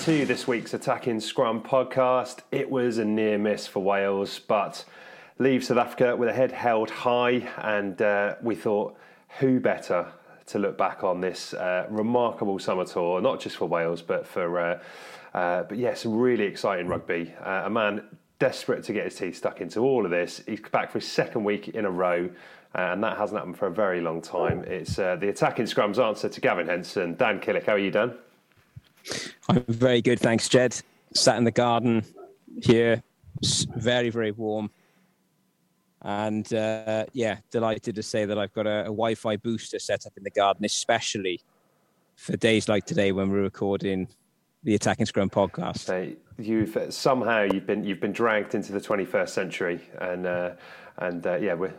To this week's Attacking Scrum podcast. It was a near miss for Wales, but leave South Africa with a head held high, and uh, we thought, who better to look back on this uh, remarkable summer tour, not just for Wales, but for, uh, uh, but yeah, some really exciting rugby. Uh, a man desperate to get his teeth stuck into all of this. He's back for his second week in a row. uh, and that hasn't happened for a very long time. It's the attacking scrums answer to Gavin Henson. Dan Killick, how are you, Dan? I'm very good, thanks, Jed. Sat in the garden here, very, very warm. And uh, yeah, delighted to say that I've got a, a Wi Fi booster set up in the garden, especially for days like today when we're recording the Attacking Scrum podcast. So you've somehow you've been you've been dragged into the 21st century, and uh, and uh, yeah, we're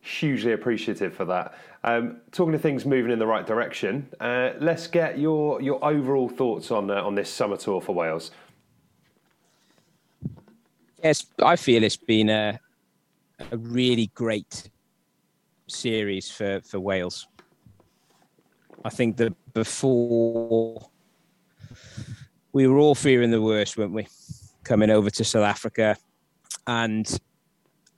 hugely appreciative for that. Um, talking of things moving in the right direction, uh, let's get your your overall thoughts on uh, on this summer tour for Wales. Yes, I feel it's been a, a really great series for, for Wales. I think that before we were all fearing the worst, weren't we? Coming over to South Africa, and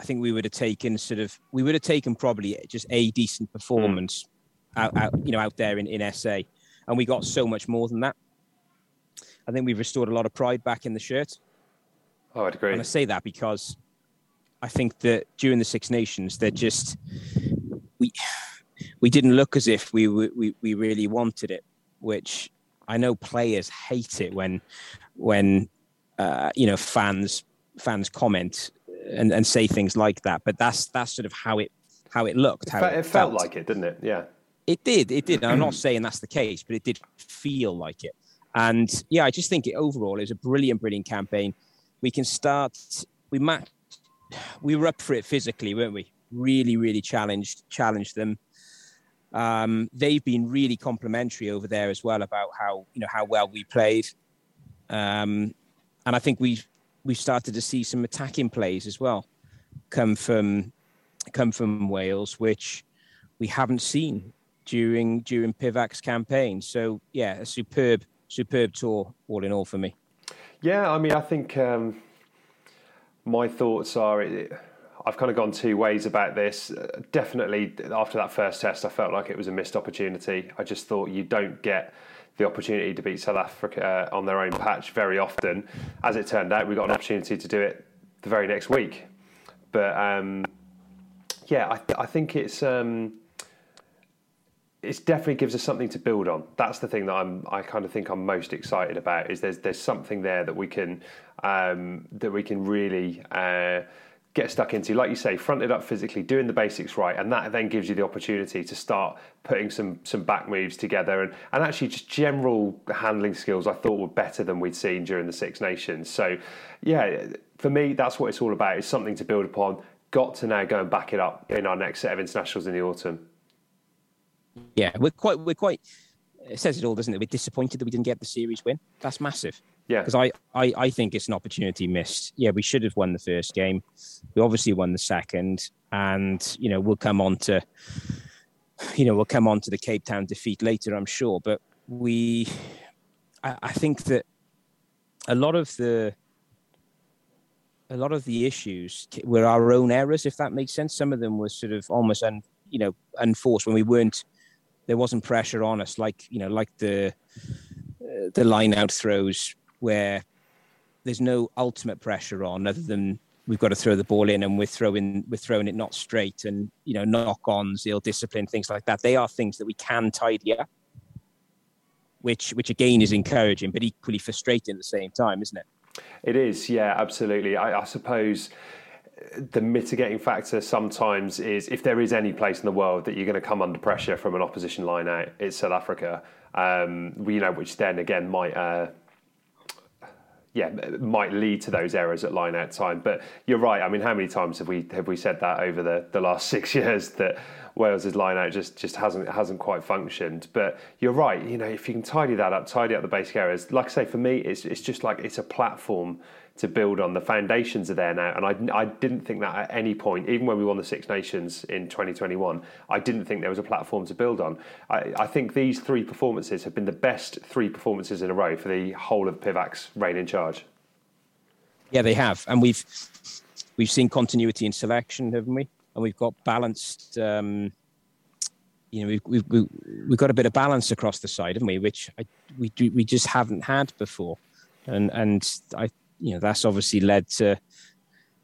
I think we would have taken sort of we would have taken probably just a decent performance out, out you know out there in, in SA, and we got so much more than that. I think we've restored a lot of pride back in the shirt. Oh, I'd agree. And I say that because I think that during the Six Nations, they're just we we didn't look as if we we we really wanted it, which I know players hate it when when uh, you know fans fans comment and, and say things like that. But that's that's sort of how it how it looked. It, How fe- it felt like it, didn't it? Yeah. it did. It did. I'm not saying that's the case, but it did feel like it. And yeah, I just think it overall is a brilliant, brilliant campaign. We can start. We matched. We were up for it physically, weren't we? Really, really challenged, challenged them. Um, they've been really complimentary over there as well about how you know how well we played. Um, and I think we we started to see some attacking plays as well come from come from Wales, which we haven't seen during during Pivac's campaign. So yeah, a superb superb tour all in all for me. Yeah, I mean, I think um, my thoughts are it, I've kind of gone two ways about this. Definitely, after that first test, I felt like it was a missed opportunity. I just thought you don't get the opportunity to beat South Africa uh, on their own patch very often. As it turned out, we got an opportunity to do it the very next week. But um, yeah, I, I think it's. Um, it definitely gives us something to build on. That's the thing that I'm I kind of think I'm most excited about is there's there's something there that we can um, that we can really. Uh, get stuck into, like you say, fronted up physically, doing the basics right, and that then gives you the opportunity to start putting some some back moves together and, and actually just general handling skills I thought were better than we'd seen during the Six Nations. So yeah, for me that's what it's all about, It's something to build upon. Got to now go and back it up in our next set of internationals in the autumn. Yeah, we're quite we're quite it says it all, doesn't it? We're disappointed that we didn't get the series win. That's massive. Yeah. Because I, I, I think it's an opportunity missed. Yeah, we should have won the first game. We obviously won the second. And, you know, we'll come on to you know, we'll come on to the Cape Town defeat later, I'm sure. But we I, I think that a lot of the a lot of the issues were our own errors, if that makes sense. Some of them were sort of almost un, you know, unforced when we weren't there wasn't pressure on us, like you know, like the uh, the line out throws where there's no ultimate pressure on, other than we've got to throw the ball in and we're throwing we're throwing it not straight, and you know, knock-ons, ill discipline, things like that. They are things that we can tidy up, which which again is encouraging, but equally frustrating at the same time, isn't it? It is, yeah, absolutely. I, I suppose the mitigating factor sometimes is if there is any place in the world that you're going to come under pressure from an opposition line out, it's South Africa. Um, you know, which then again might. Uh, yeah, might lead to those errors at line out time. But you're right. I mean, how many times have we have we said that over the, the last six years that Wales's line out just, just hasn't hasn't quite functioned? But you're right. You know, if you can tidy that up, tidy up the basic errors. Like I say, for me, it's it's just like it's a platform to build on. The foundations are there now, and I, I didn't think that at any point, even when we won the Six Nations in 2021, I didn't think there was a platform to build on. I, I think these three performances have been the best three performances in a row for the whole of Pivac's reign in charge. Yeah, they have, and we've we've seen continuity in selection, haven't we? And we've got balanced. Um, you know, we've, we've we've got a bit of balance across the side, haven't we? Which I, we do, we just haven't had before, and and I you know that's obviously led to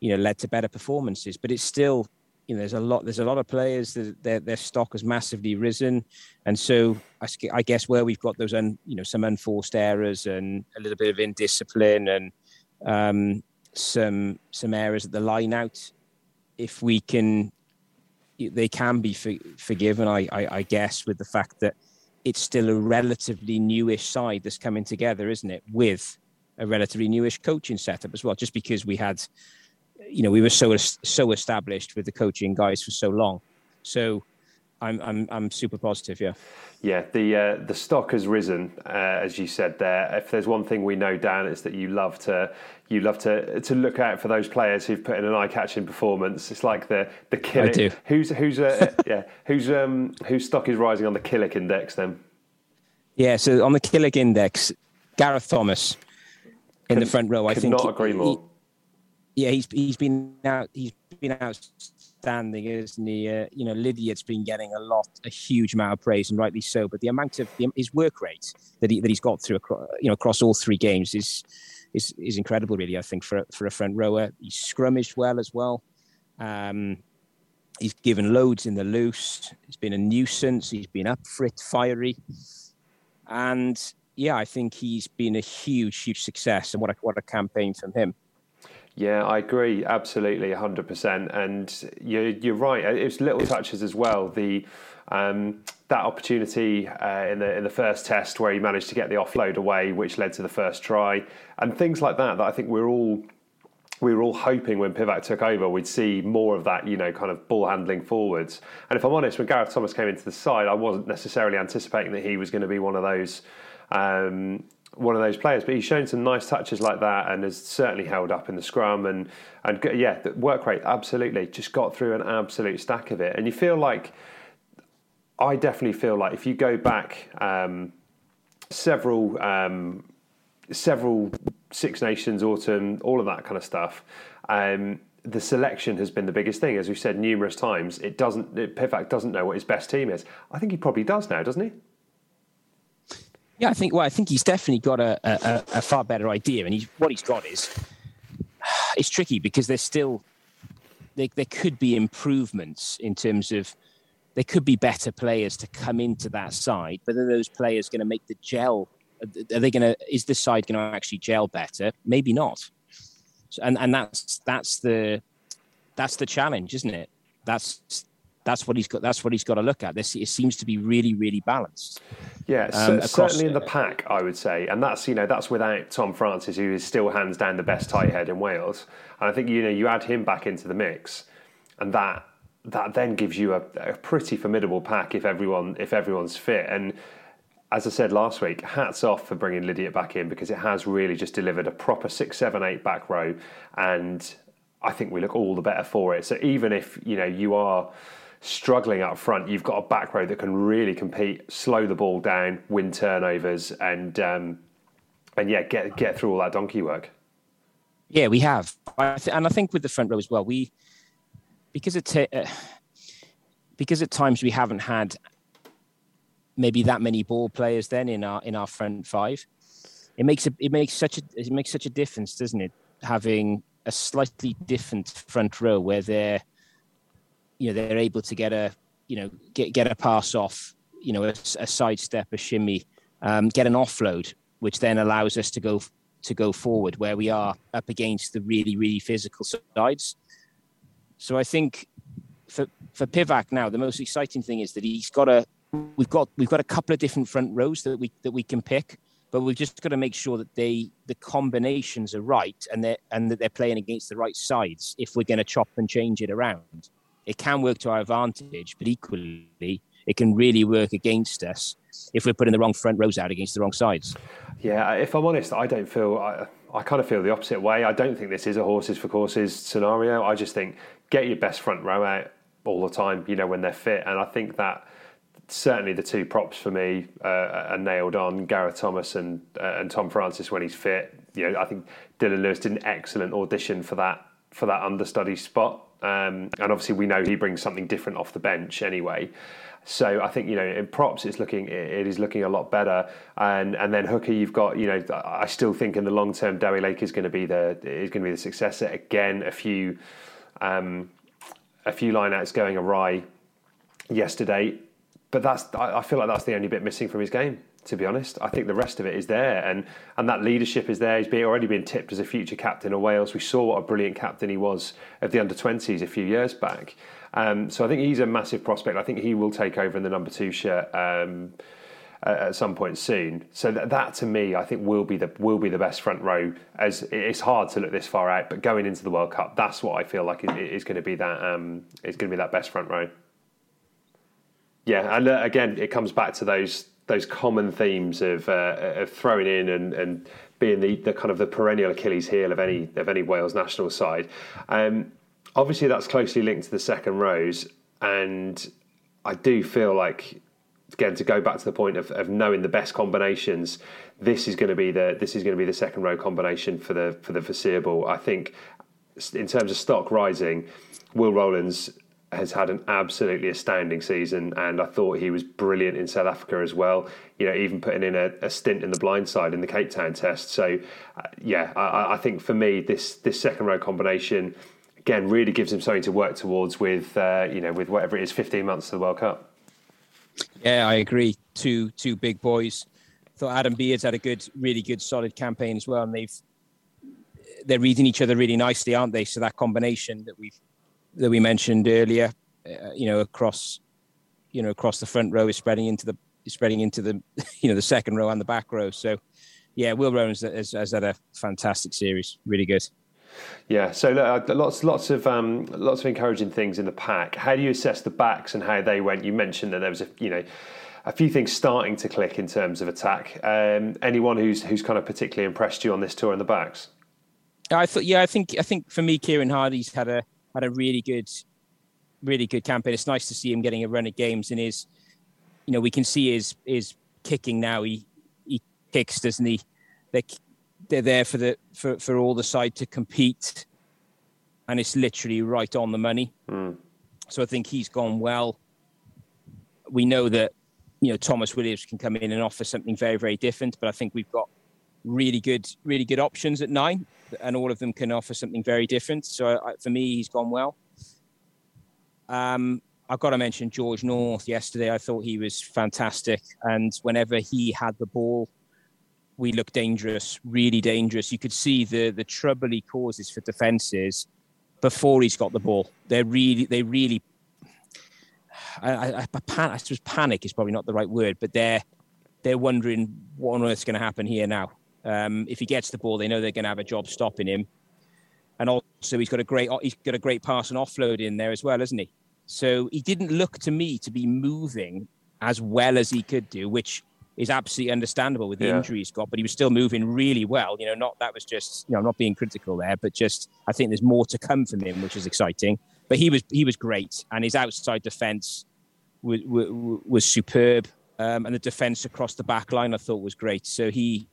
you know led to better performances but it's still you know there's a lot there's a lot of players that their, their stock has massively risen. And so I, guess where we've got those un, you know some unforced errors and a little bit of indiscipline and um, some some errors at the line out if we can they can be for, forgiven I, I, I guess with the fact that it's still a relatively newish side that's coming together isn't it with a relatively newish coaching setup as well, just because we had, you know, we were so so established with the coaching guys for so long. So I'm I'm I'm super positive. Yeah. Yeah. The uh, the stock has risen, uh, as you said there. If there's one thing we know, Dan, it's that you love to you love to to look out for those players who've put in an eye catching performance. It's like the the Killick. Who's who's uh, yeah who's um whose stock is rising on the Killick index then? Yeah. So on the Killick index, Gareth Thomas in the front row. I think not agree more. He, yeah, he's he's been out. He's been outstanding, isn't he? Uh, you know, Lydiate's been getting a lot, a huge amount of praise, and rightly so. But the amount of the, his work rate that he that he's got through, across, you know, across all three games is is is incredible. Really, I think for for a front rower, he's scrummaged well as well. Um, he's given loads in the loose. He's been a nuisance. He's been up for it, fiery, and yeah, I think he's been a huge, huge success, and what a, what a campaign from him. Yeah, I agree absolutely, hundred percent. And you're you're right. It's little touches as well. The um, that opportunity uh, in the in the first test where he managed to get the offload away, which led to the first try, and things like that. That I think we're all we were all hoping when Pivac took over, we'd see more of that, you know, kind of ball handling forwards. And if I'm honest, when Gareth Thomas came into the side, I wasn't necessarily anticipating that he was going to be one of those um, one of those players. But he's shown some nice touches like that and has certainly held up in the scrum and and yeah, the work rate absolutely just got through an absolute stack of it. And you feel like I definitely feel like if you go back um, several um, several Six Nations autumn, all of that kind of stuff. Um, the selection has been the biggest thing, as we've said numerous times. It doesn't. Pivac doesn't know what his best team is. I think he probably does now, doesn't he? Yeah, I think. Well, I think he's definitely got a, a, a far better idea, and what he's got is it's tricky because there's still there, there could be improvements in terms of there could be better players to come into that side. But are those players going to make the gel? Are they going to? Is this side going to actually gel better? Maybe not. And and that's that's the that's the challenge, isn't it? That's that's what he's got. That's what he's got to look at. This it seems to be really, really balanced. Yeah, um, so, certainly in the pack, I would say, and that's you know that's without Tom Francis, who is still hands down the best tight head in Wales. And I think you know you add him back into the mix, and that that then gives you a, a pretty formidable pack if everyone if everyone's fit. And as I said last week, hats off for bringing Lydiate back in because it has really just delivered a proper six, seven, eight back row, and I think we look all the better for it. So even if you know you are struggling up front, you've got a back row that can really compete, slow the ball down, win turnovers, and um, and yeah, get get through all that donkey work. Yeah, we have, and I think with the front row as well, we because it uh, because at times we haven't had maybe that many ball players then in our in our front five. It makes a, it makes such a it makes such a difference, doesn't it? Having a slightly different front row where they're you know they're able to get a you know get get a pass off, you know a, a sidestep, a shimmy, um, get an offload, which then allows us to go to go forward where we are up against the really really physical sides. So I think for for Pivac now, the most exciting thing is that he's got a we've got we've got a couple of different front rows that we that we can pick, but we've just got to make sure that they the combinations are right and they and that they're playing against the right sides if we're going to chop and change it around. It can work to our advantage, but equally it can really work against us if we're putting the wrong front rows out against the wrong sides. Yeah, if I'm honest, I don't feel I, I kind of feel the opposite way. I don't think this is a horses for courses scenario. I just think get your best front row out all the time, you know, when they're fit. And I think that certainly the two props for me uh, are nailed on Gareth Thomas and uh, and Tom Francis when he's fit. You know, I think Dillon Lewis did an excellent audition for that for that understudy spot. Um, and obviously, we know he brings something different off the bench anyway. So I think you know in props it's looking it is looking a lot better, and and then hooker you've got you know I still think in the long term Dewi Lake is going to be the is going to be the successor again. A few um, a few lineouts going awry yesterday, but that's I feel like that's the only bit missing from his game. To be honest, I think the rest of it is there, and and that leadership is there. He's been, already been tipped as a future captain of Wales. We saw what a brilliant captain he was of the under twenties a few years back. Um, so I think he's a massive prospect. I think he will take over in the number two shirt. Um, at some point soon. So that, that, to me, I think will be the will be the best front row. As it's hard to look this far out, but going into the World Cup, that's what I feel like is, is going to be that um, is going to be that best front row. Yeah, and uh, again, it comes back to those those common themes of, uh, of throwing in and, and being the, the kind of the perennial Achilles heel of any of any Wales national side. Um, obviously, that's closely linked to the second rows, and I do feel like again to go back to the point of, of knowing the best combinations this is going to be the this is going to be the second row combination for the for the foreseeable i think in terms of stock rising will rowlands has had an absolutely astounding season and i thought he was brilliant in south africa as well you know even putting in a, a stint in the blind side in the cape town test so uh, yeah I, I, think for me this this second row combination again really gives him something to work towards with uh, you know with whatever it is 15 months to the world cup yeah, I agree. Two two big boys. Thought Adam Beard's had a good, really good, solid campaign as well, and they've they're reading each other really nicely, aren't they? So that combination that we that we mentioned earlier, uh, you know, across you know across the front row is spreading into the spreading into the you know the second row and the back row. So yeah, Will Rowlands has, has had a fantastic series, really good. Yeah, so uh, lots, lots of um, lots of encouraging things in the pack. How do you assess the backs and how they went? You mentioned that there was a you know a few things starting to click in terms of attack. Um, anyone who's who's kind of particularly impressed you on this tour in the backs? I thought, yeah, I think I think for me, Kieran Hardy's had a had a really good, really good campaign. It's nice to see him getting a run at games and his, you know, we can see his his kicking now. He he kicks, doesn't he? They they're there for the for, for all the side to compete, and it's literally right on the money. Mm. So I think he's gone well. We know that you know Tomos Williams can come in and offer something very very different, but I think we've got really good really good options at nine, and all of them can offer something very different. So I, for me, he's gone well. Um, I've got to mention George North yesterday. I thought he was fantastic. And whenever he had the ball, we looked dangerous, really dangerous. You could see the the trouble he causes for defenses before he's got the ball. They're really, they really, I, I, I, pan, I suppose panic is probably not the right word, but they're they're wondering what on earth's going to happen here now. Um, if he gets the ball, they know they're going to have a job stopping him. And also, he's got a great he's got a great pass and offload in there as well, isn't he? So he didn't look to me to be moving as well as he could do, which is absolutely understandable with the yeah. injury he's got, but he was still moving really well. You know, not that was just, you know, not being critical there, but just I think there's more to come from him, which is exciting. But he was he was great, and his outside defense was, was, was superb, um, and the defense across the back line I thought was great. So he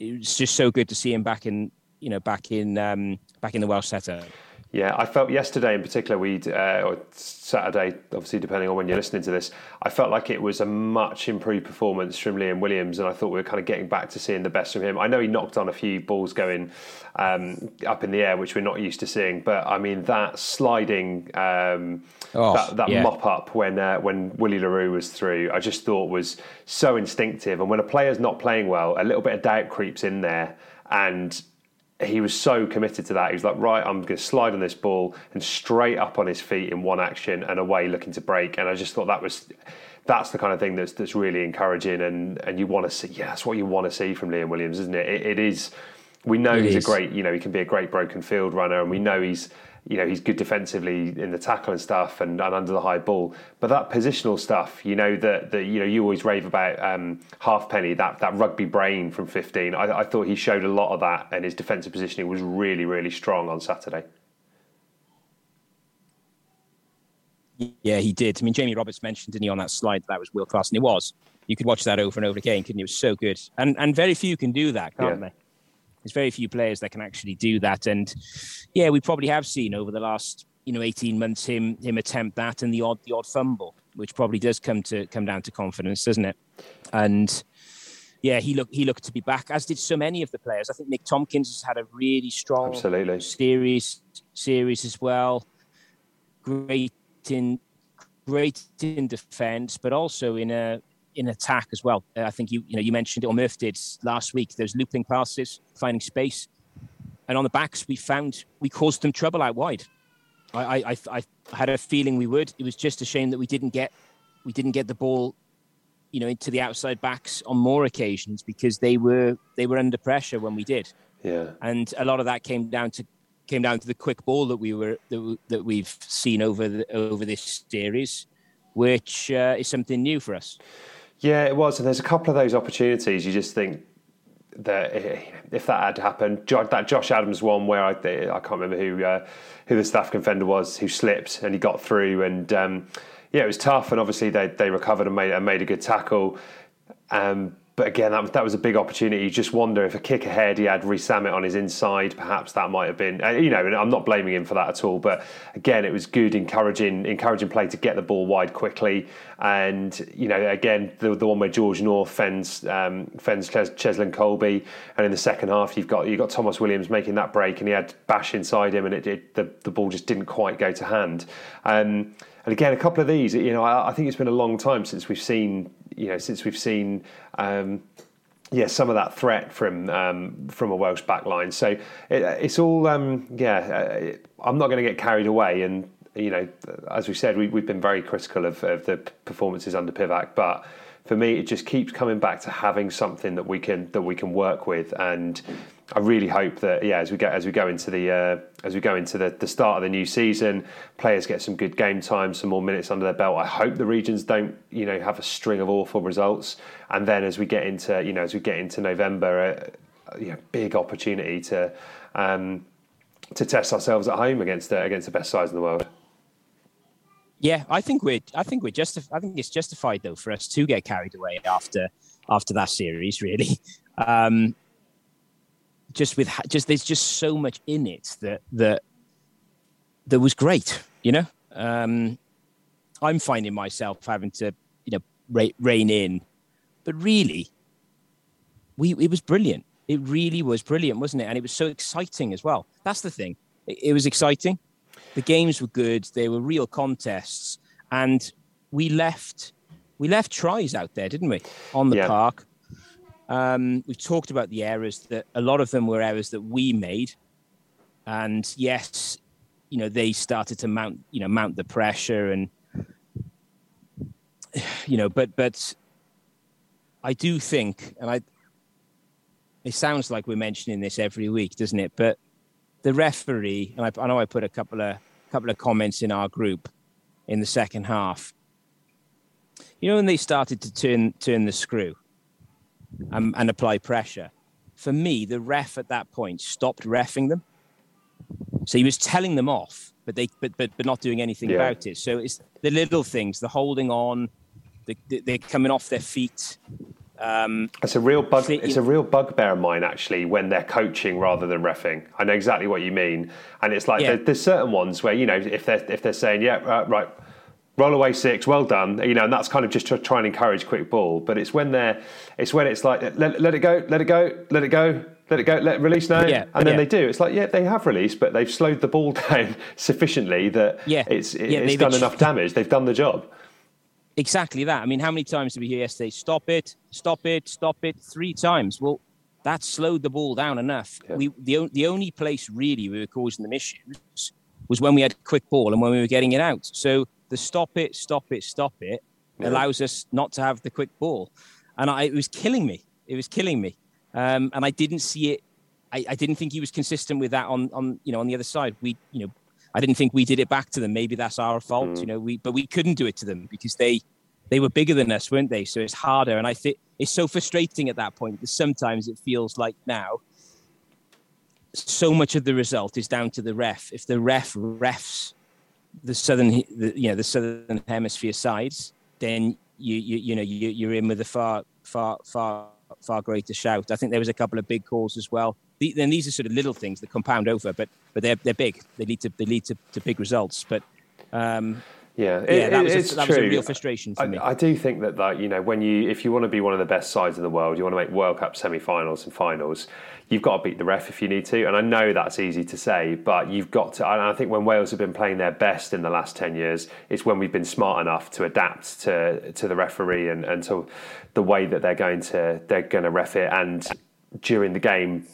it was just so good to see him back in, you know, back in um, back in the Welsh setup. Yeah, I felt yesterday in particular, we'd, uh, or Saturday, obviously, depending on when you're listening to this, I felt like it was a much improved performance from Liam Williams, and I thought we were kind of getting back to seeing the best from him. I know he knocked on a few balls going um, up in the air, which we're not used to seeing, but I mean, that sliding, um, oh, that, that yeah. mop up when, uh, when Willie le Roux was through, I just thought was so instinctive. And when a player's not playing well, a little bit of doubt creeps in there. And he was so committed to that. He was like, right, I'm going to slide on this ball and straight up on his feet in one action and away looking to break. And I just thought that was that's the kind of thing that's that's really encouraging and and you want to see. Yeah, that's what you want to see from Liam Williams, isn't it? it, it is. We know it he's is. a great, you know, he can be a great broken field runner, and we know he's you know he's good defensively in the tackle and stuff and, and under the high ball. But that positional stuff you know that that you know you always rave about um, halfpenny that that rugby brain from 15 I, I, thought he showed a lot of that and his defensive positioning was really really strong on Saturday. Yeah he did. I mean Jamie Roberts mentioned didn't he on that slide that was world class and it was. You could watch that over and over again couldn't you? It was so good. And and very few can do that can't yeah. they there's very few players that can actually do that. And yeah, we probably have seen over the last you know 18 months him him attempt that and the odd the odd fumble, which probably does come to come down to confidence, doesn't it? And yeah, he looked he looked to be back, as did so many of the players. I think Nick Tompkins has had a really strong Absolutely. series series as well. Great in great in defence, but also in a in attack as well. Uh, I think you you know you mentioned it, or Murph did last week. Those looping passes, finding space, and on the backs we found we caused them trouble out wide. I I, I, I had a feeling we would. It was just a shame that we didn't get we didn't get the ball, you know, into the outside backs on more occasions because they were they were under pressure when we did. Yeah, and a lot of that came down to came down to the quick ball that we were that, that we've seen over the, over this series, which uh, is something new for us. Yeah, it was, and there's a couple of those opportunities. You just think that if that had happened, that Josh Adams one where I, I can't remember who uh, who the African defender was who slipped and he got through, and um, yeah, it was tough. And obviously they they recovered and made and made a good tackle. Um, but again, that, that was a big opportunity. You just wonder if a kick ahead, he had Rees Zammit on his inside, perhaps that might have been, uh, you know, I'm not blaming him for that at all. But again, it was good, encouraging, encouraging play to get the ball wide quickly. And, you know, again, the, the one where George North fends, um, fends Ches- Cheslin Kolbe, And in the second half, you've got, you've got Tomos Williams making that break and he had Bash inside him and it, it the, the ball just didn't quite go to hand. Um, and again, a couple of these, you know, I, I, think it's been a long time since we've seen, you know, since we've seen, um, yeah, some of that threat from um, from a Welsh backline. So it, it's all, um, yeah, uh, I'm not going to get carried away. And you know, as we said, we, have been very critical of, of, the performances under Pivac, but for me, it just keeps coming back to having something that we can that we can work with and I really hope that yeah, as we go as we go into the uh, as we go into the, the start of the new season, players get some good game time, some more minutes under their belt. I hope the regions don't you know have a string of awful results, and then as we get into you know as we get into November, uh, you know, big opportunity to um, to test ourselves at home against uh, against the best sides in the world. Yeah, I think we're I think we're just I think it's justified though for us to get carried away after after that series really. Um, just with just there's just so much in it that that that was great. You know, um, I'm finding myself having to you know rein in, but really, we it was brilliant. It really was brilliant, wasn't it? And it was so exciting as well. That's the thing. It, it was exciting. The games were good. They were real contests, and we left we left tries out there, didn't we, on the Yeah. park? Um, we've talked about the errors that a lot of them were errors that we made, and yes, you know they started to mount you know mount the pressure and you know, but but I do think, and I it sounds like we're mentioning this every week, doesn't it? But the referee, and I, I know I put a couple of couple of comments in our group in the second half. You know, when they started to turn turn the screw and, and apply pressure, for me, the ref at that point stopped refing them. So he was telling them off, but they but but, but not doing anything Yeah. about it. So it's the little things, the holding on, the, the, they're coming off their feet. Um, It's a real bug. It's a real bugbear of mine actually when they're coaching rather than refing. I know exactly what you mean, and it's like Yeah. there, there's certain ones where you know if they're if they're saying yeah uh, right, roll away six, well done, you know, and that's kind of just to try and encourage quick ball. But it's when they're it's when it's like let, let it go, let it go, let it go. Let it go. Let release now, Yeah, and then yeah. they do. It's like, yeah, they have released, but they've slowed the ball down sufficiently that Yeah, it's it, yeah, it's done enough damage. They've done the job. Exactly that. I mean, how many times did we hear yesterday? Stop it, stop it, stop it. Three times. Well, that slowed the ball down enough. We the the only place really we were causing them issues was when we had quick ball and when we were getting it out. So the stop it, stop it, stop it allows us not to have the quick ball, and I, it was killing me. It was killing me, um, and I didn't see it. I, I didn't think he was consistent with that on on you know on the other side. We you know I didn't think we did it back to them. Maybe that's our fault, you know. We but we couldn't do it to them because they they were bigger than us, weren't they? So it's harder, and I think it's so frustrating at that point that sometimes it feels like now so much of the result is down to the ref. If the ref refs the southern, the, you know, the southern hemisphere sides, then you you you know you, you're in with a far far far far greater shout. I think there was a couple of big calls as well. The, then these are sort of little things that compound over, but but they're they're big. They lead to they lead to, to big results. But um, Yeah, yeah, that was it's a, that was a real frustration for I, me. I do think that, that you know when you if you want to be one of the best sides in the world, you want to make World Cup semi-finals and finals. You've got to beat the ref if you need to, and I know that's easy to say, but you've got to. And I think when Wales have been playing their best in the last ten years, it's when we've been smart enough to adapt to to the referee and, and to the way that they're going to they're going to ref it, and during the game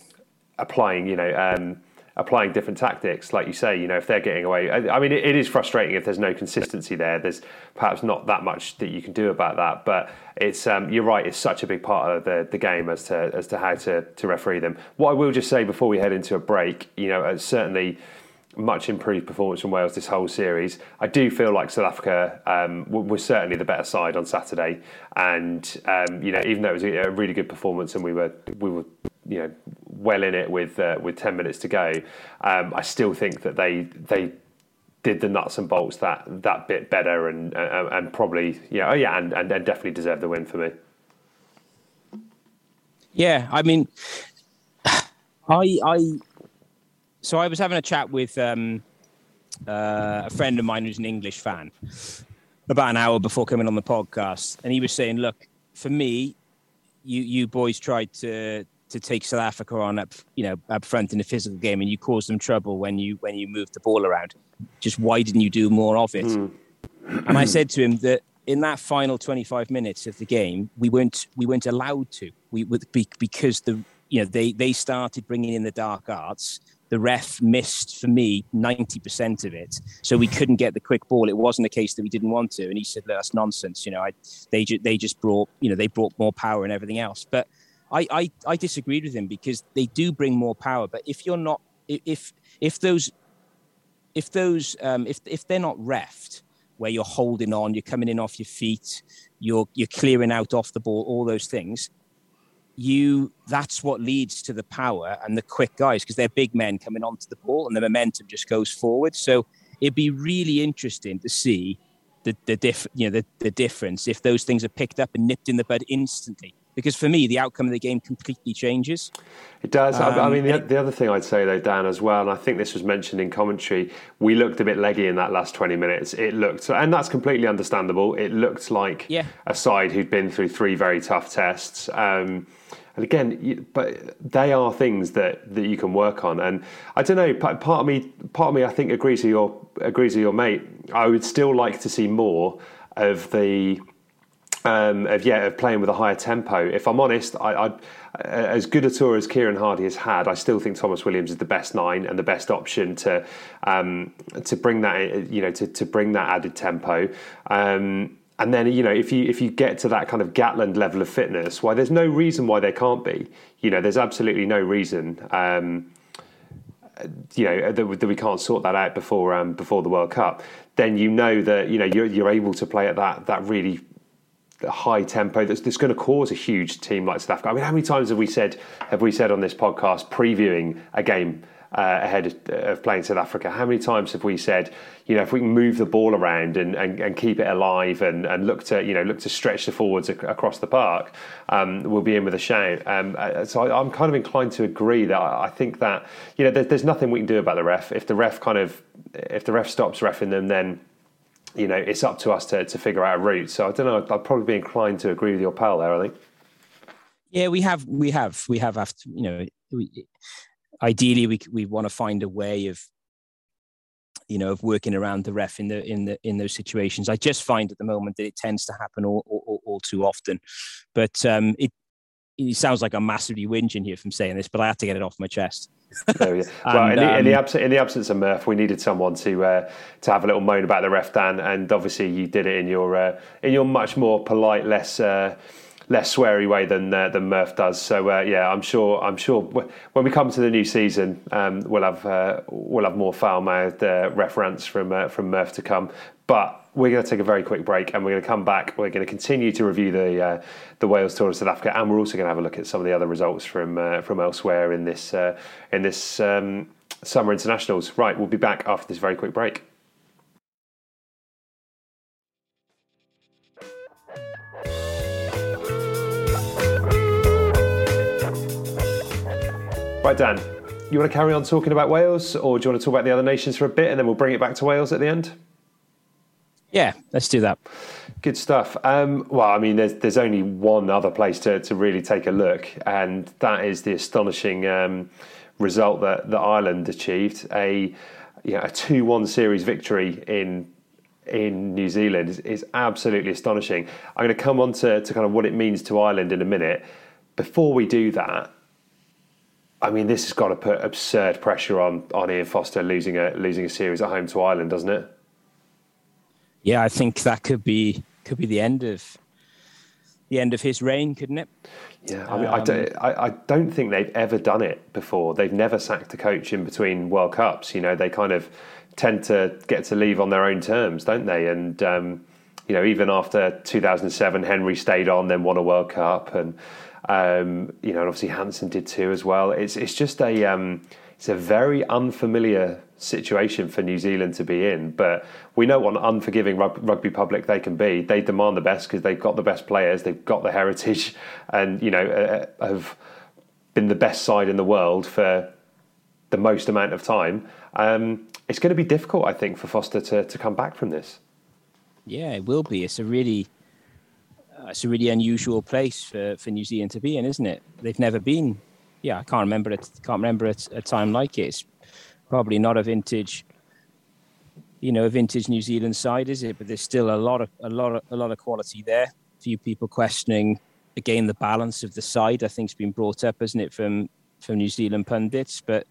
applying, you know, um, applying different tactics. Like you say, you know, if they're getting away, I, I mean, it, it is frustrating if there's no consistency there. There's perhaps not that much that you can do about that, but it's um, you're right. It's such a big part of the, the game as to as to how to to referee them. What I will just say before we head into a break, you know, certainly. Much improved performance from Wales this whole series. I do feel like South Africa um, certainly the better side on Saturday, and um, you know even though it was a a really good performance and we were we were you know well in it with uh, with ten minutes to go, um, I still think that they they did the nuts and bolts that that bit better and uh, and probably yeah oh yeah and, and and definitely deserved the win for me. Yeah, I mean, I I so I was having a chat with um, uh, a friend of mine who's an English fan about an hour before coming on the podcast, and he was saying, "Look, for me, you you boys tried to to take South Africa on up you know up front in the physical game, and you caused them trouble when you when you moved the ball around. Just why didn't you do more of it?" Hmm. and I said to him that in that final 25 minutes of the game, we weren't we weren't allowed to. We would be because the you know they they started bringing in the dark arts. The ref missed for me 90% of it, so we couldn't get the quick ball. It wasn't a case that we didn't want to, and he said "Look, that's nonsense. You know, I, they ju- they just brought you know they brought more power and everything else. But I, I I disagreed with him because they do bring more power. But if you're not if if those if those um, if if they're not refed, where you're holding on, you're coming in off your feet, you're you're clearing out off the ball, all those things, you that's what leads to the power and the quick guys because they're big men coming onto the ball and the momentum just goes forward. So it'd be really interesting to see the the diff you know the, the difference if those things are picked up and nipped in the bud instantly. Because for me, the outcome of the game completely changes. It does. I- I Um, mean, the, the other thing I'd say though, Dan, as well, and I think this was mentioned in commentary, we looked a bit leggy in that last twenty minutes. It looked, and that's completely understandable. It looked like Yeah. a side who'd been through three very tough tests. Um, and again, you, but they are things that, that you can work on. And I don't know. pa- Part of me, part of me, I think, agrees with your agrees with your mate. I would still like to see more of the um, of yeah of playing with a higher tempo. If I'm honest, I, I as good a tour as Kieran Hardy has had, I still think Tomos Williams is the best nine and the best option to um, to bring that you know to, to bring that added tempo. Um, and then you know if you if you get to that kind of Gatland level of fitness, why there's no reason why there can't be. You know, there's absolutely no reason. Um, you know that, that, we can't sort that out before um, before the World Cup. Then you know that you know you're, you're able to play at that that really high tempo that's, that's going to cause a huge team like South Africa. I mean, how many times have we said have we said on this podcast previewing a game uh, ahead of, of, playing South Africa. How many times have we said, you know, if we can move the ball around and, and, and keep it alive and, and look to, you know, look to stretch the forwards ac- across the park, um, we'll be in with a shout. Um, uh, so I, am kind of inclined to agree that I, I think that, you know, there's, there's nothing we can do about the ref. If the ref kind of, if the ref stops refing them, then you know, it's up to us to, to figure out a route. So I don't know. I'd probably be inclined to agree with your pal there. I think. Yeah, we have, we have, we have. After you know, we, ideally we we want to find a way of you know of working around the ref in the in the in those situations i just find at the moment that it tends to happen all, all, all too often but um it it sounds like i'm massively whinging here from saying this but i had to get it off my chest oh, yeah. well, and, in, the, in, the um, absence, in the absence of Murph, we needed someone to uh, to have a little moan about the ref, Dan, and obviously you did it in your uh, in your much more polite, less uh, less sweary way than uh, than Murph does. So uh, yeah, I'm sure I'm sure when we come to the new season, um, we'll have uh, we'll have more foul mouthed uh, reference from uh, from Murph to come. But we're going to take a very quick break, and we're going to come back. We're going to continue to review the uh, the Wales tour of South Africa, and we're also going to have a look at some of the other results from from elsewhere in this in this um, summer internationals. Right, we'll be back after this very quick break. Right, Dan, you want to carry on talking about Wales, or do you want to talk about the other nations for a bit, and then we'll bring it back to Wales at the end? Yeah, let's do that. Good stuff. Um, well, I mean, there's there's only one other place to, to really take a look, and that is the astonishing um, result that, that Ireland achieved a you know, a two one series victory in in New Zealand is, is absolutely astonishing. I'm going to come on to, to kind of what it means to Ireland in a minute. Before we do that, I mean, this has got to put absurd pressure on on Ian Foster losing a losing a series at home to Ireland, doesn't it? Yeah, I think that could be could be the end of the end of his reign, couldn't it? Yeah, I mean, um, I, don't, I, I, don't think they've ever done it before. They've never sacked a coach in between World Cups. You know, they kind of tend to get to leave on their own terms, don't they? And um, you know, even after 2007, Henry stayed on, then won a World Cup, and um, you know, and obviously Hansen did too as well. It's it's just a um, it's a very unfamiliar situation for New Zealand to be in. But we know what an unforgiving rugby public they can be. They demand the best because they've got the best players, they've got the heritage, and you know uh, uh, have been the best side in the world for the most amount of time. Um, it's going to be difficult, I think, for Foster to to come back from this. Yeah, it will be. It's a really uh, it's a really unusual place for, for New Zealand to be in, isn't it? They've never been. Yeah, I can't remember it. Can't remember a, a time like it. It's probably not a vintage, you know, a vintage New Zealand side, is it? But there's still a lot of a lot of a lot of quality there. A few people questioning again the balance of the side. I think has been brought up, isn't it, from from New Zealand pundits? But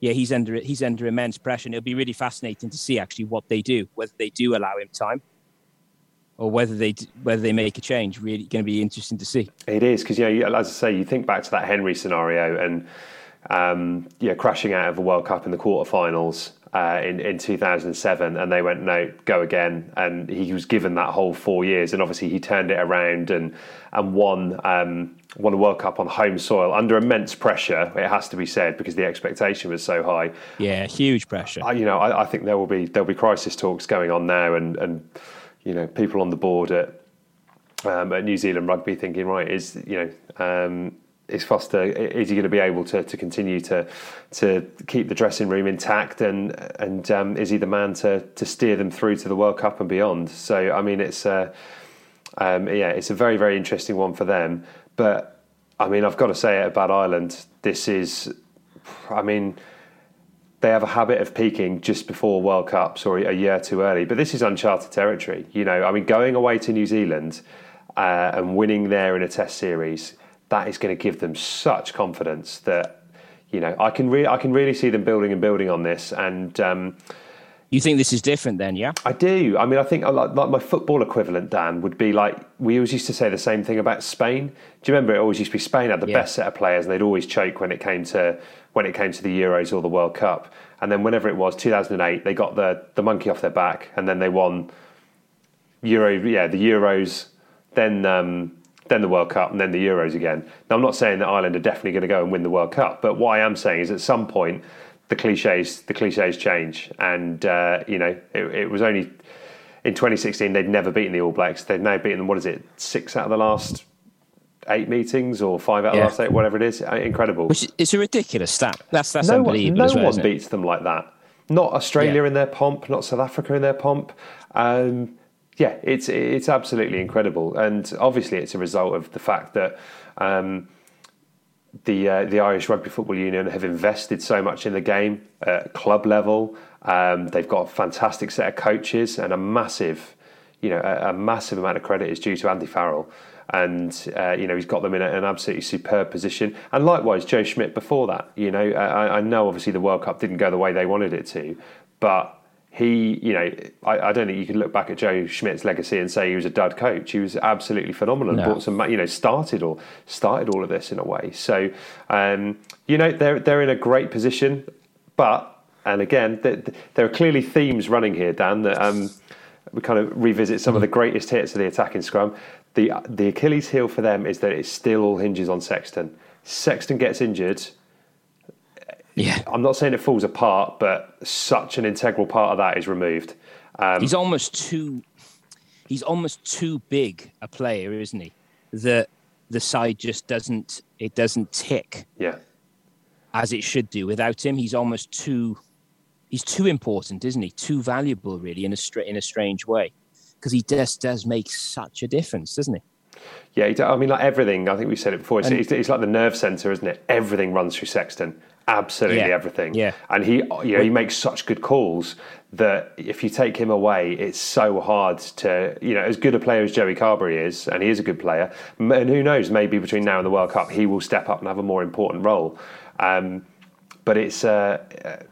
yeah, he's under he's under immense pressure. And it'll be really fascinating to see actually what they do, whether they do allow him time or whether they whether they make a change. Really going to be interesting to see. It is because you know, as I say, you think back to that Henry scenario and um, yeah, crashing out of a World Cup in the quarterfinals uh, in in 2007, and they went no, go again, and he was given that whole four years, and obviously he turned it around and and won. Um, won a World Cup on home soil under immense pressure. It has to be said because the expectation was so high. Yeah, huge pressure. I, you know, I, I think there will be there'll be crisis talks going on now, and and you know people on the board at um, at New Zealand Rugby thinking, right, is you know. Um, is Foster is he going to be able to, to continue to to keep the dressing room intact and and um, is he the man to to steer them through to the World Cup and beyond? So I mean it's uh, um, yeah it's a very very interesting one for them. But I mean I've got to say it about Ireland. This is I mean they have a habit of peaking just before World Cups or a year too early. But this is uncharted territory. You know, I mean, going away to New Zealand uh, and winning there in a Test series, that is going to give them such confidence that you know I can really I can really see them building and building on this. And um, you think this is different then? Yeah, I do. I mean, I think like, like my football equivalent, Dan, would be like we always used to say the same thing about Spain. Do you remember? It always used to be Spain had the Yeah. best set of players, and they'd always choke when it came to when it came to the Euros or the World Cup. And then whenever it was, 2008, they got the the monkey off their back, and then they won Euro. Yeah, the Euros, then um, then the World Cup, and then the Euros again. Now, I'm not saying that Ireland are definitely going to go and win the World Cup, but what I am saying is at some point the cliches the cliches change, and uh, you know it, it was only in 2016 they'd never beaten the All Blacks. They've now beaten them. What is it? Six out of the last eight meetings, or five out of Yeah. the last eight, whatever it is. Uh, Incredible. which it's a ridiculous stat. That's that's no one, unbelievable. no as well, one beats them like that. Not Australia Yeah. in their pomp, not South Africa in their pomp. Um, yeah, it's it's absolutely incredible, and obviously it's a result of the fact that um, the uh, the Irish Rugby Football Union have invested so much in the game at club level. Um, they've got a fantastic set of coaches and a massive, you know, a, a massive amount of credit is due to Andy Farrell. And uh, you know he's got them in an absolutely superb position, and likewise Joe Schmidt before that. You know I, I know obviously the World Cup didn't go the way they wanted it to, but he, you know, I, I don't think you can look back at Joe Schmidt's legacy and say he was a dud coach. He was absolutely phenomenal. No. Brought some, you know, started or started all of this in a way. So, um, you know, they're they're in a great position, but and again, th- th- there are clearly themes running here, Dan. That um, we kind of revisit some of the greatest hits of the attacking scrum. The the Achilles heel for them is that it still all hinges on Sexton. Sexton gets injured. Yeah, I'm not saying it falls apart, but such an integral part of that is removed. Um, he's almost too. He's almost too big a player, isn't he? That the side just doesn't. It doesn't tick yeah. as it should do without him. He's almost too. He's too important, isn't he? Too valuable, really, in a stra- in a strange way, because he just does make such a difference, doesn't he? Yeah, I mean, like everything. I think we said it before. It's, And- it's, it's like the nerve center, isn't it? Everything runs through Sexton. Absolutely Yeah, everything. yeah. and he, you know, he makes such good calls that if you take him away, it's so hard to, you know, as good a player as Joey Carbery is, and he is a good player. And who knows, maybe between now and the World Cup, he will step up and have a more important role. Um, but it's, uh,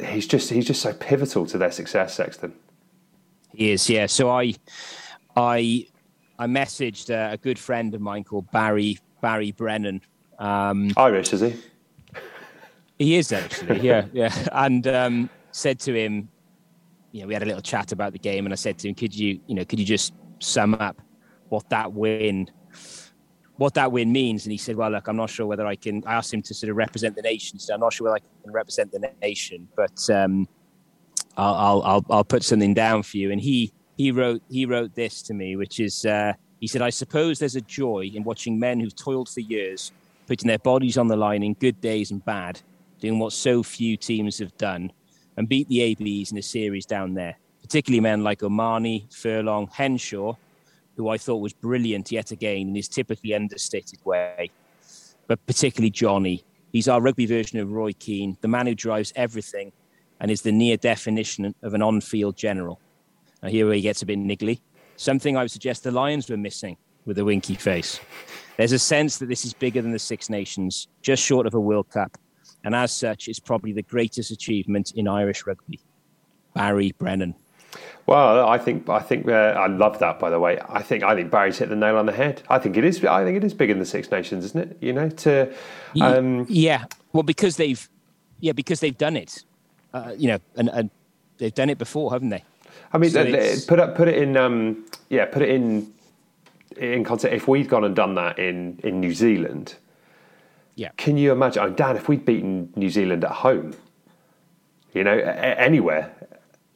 he's just, he's just so pivotal to their success, Sexton. He is, yeah. So I, I, I messaged uh, a good friend of mine called Barry Barry Brennan. Um, Irish, is he? he is actually, yeah, yeah, and um, said to him, you know, we had a little chat about the game, and I said to him, could you, you know, could you just sum up what that win, what that win means? And he said, well, look, I'm not sure whether I can. I asked him to sort of represent the nation. So I'm not sure whether I can represent the nation, but um, I'll, I'll I'll I'll put something down for you. And he he wrote he wrote this to me, which is uh, he said, I suppose there's a joy in watching men who've toiled for years, putting their bodies on the line in good days and bad, doing what so few teams have done, and beat the ABs in a series down there. Particularly men like O'Mahony, Furlong, Henshaw, who I thought was brilliant yet again in his typically understated way. But particularly Johnny. He's our rugby version of Roy Keane, the man who drives everything and is the near definition of an on field general. Now, here where he gets a bit niggly. Something I would suggest the Lions were missing with a winky face. There's a sense that this is bigger than the Six Nations, just short of a World Cup, and as such, it's probably the greatest achievement in Irish rugby. Barry Brennan. Well, I think I think uh, I love that. By the way, I think I think Barry's hit the nail on the head. I think it is. I think it is bigger than the Six Nations, isn't it? You know, to um, yeah, well, because they've, yeah, because they've done it, uh, you know, and, and they've done it before, haven't they? I mean, So uh, put it put it in. Um, yeah, put it in in context. If we'd gone and done that in in New Zealand, Yeah. can you imagine? Oh, Dan, if we'd beaten New Zealand at home, you know, anywhere.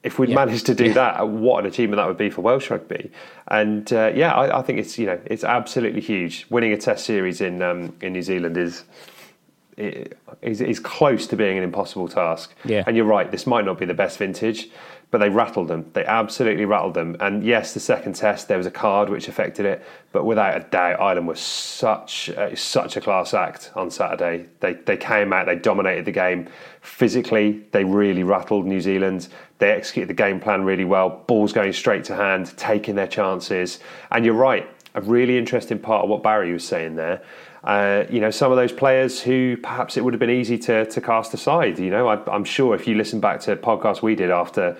If we'd Yeah. managed to do Yeah. that, what an achievement that would be for Welsh rugby! And uh, yeah, I, I think it's you know it's absolutely huge. Winning a Test series in um, in New Zealand is is, is close to being an impossible task. Yeah. And you're right, this might not be the best vintage, but they rattled them. They absolutely rattled them. And yes, the second test there was a card which affected it, but without a doubt, Ireland was such uh, such a class act on Saturday. They they came out, they dominated the game physically. They really rattled New Zealand. They executed the game plan really well. Balls going straight to hand, taking their chances. And you're right, a really interesting part of what Barry was saying there uh, you know, some of those players who perhaps it would have been easy to, to cast aside. You know, I, am sure if you listen back to podcasts we did after,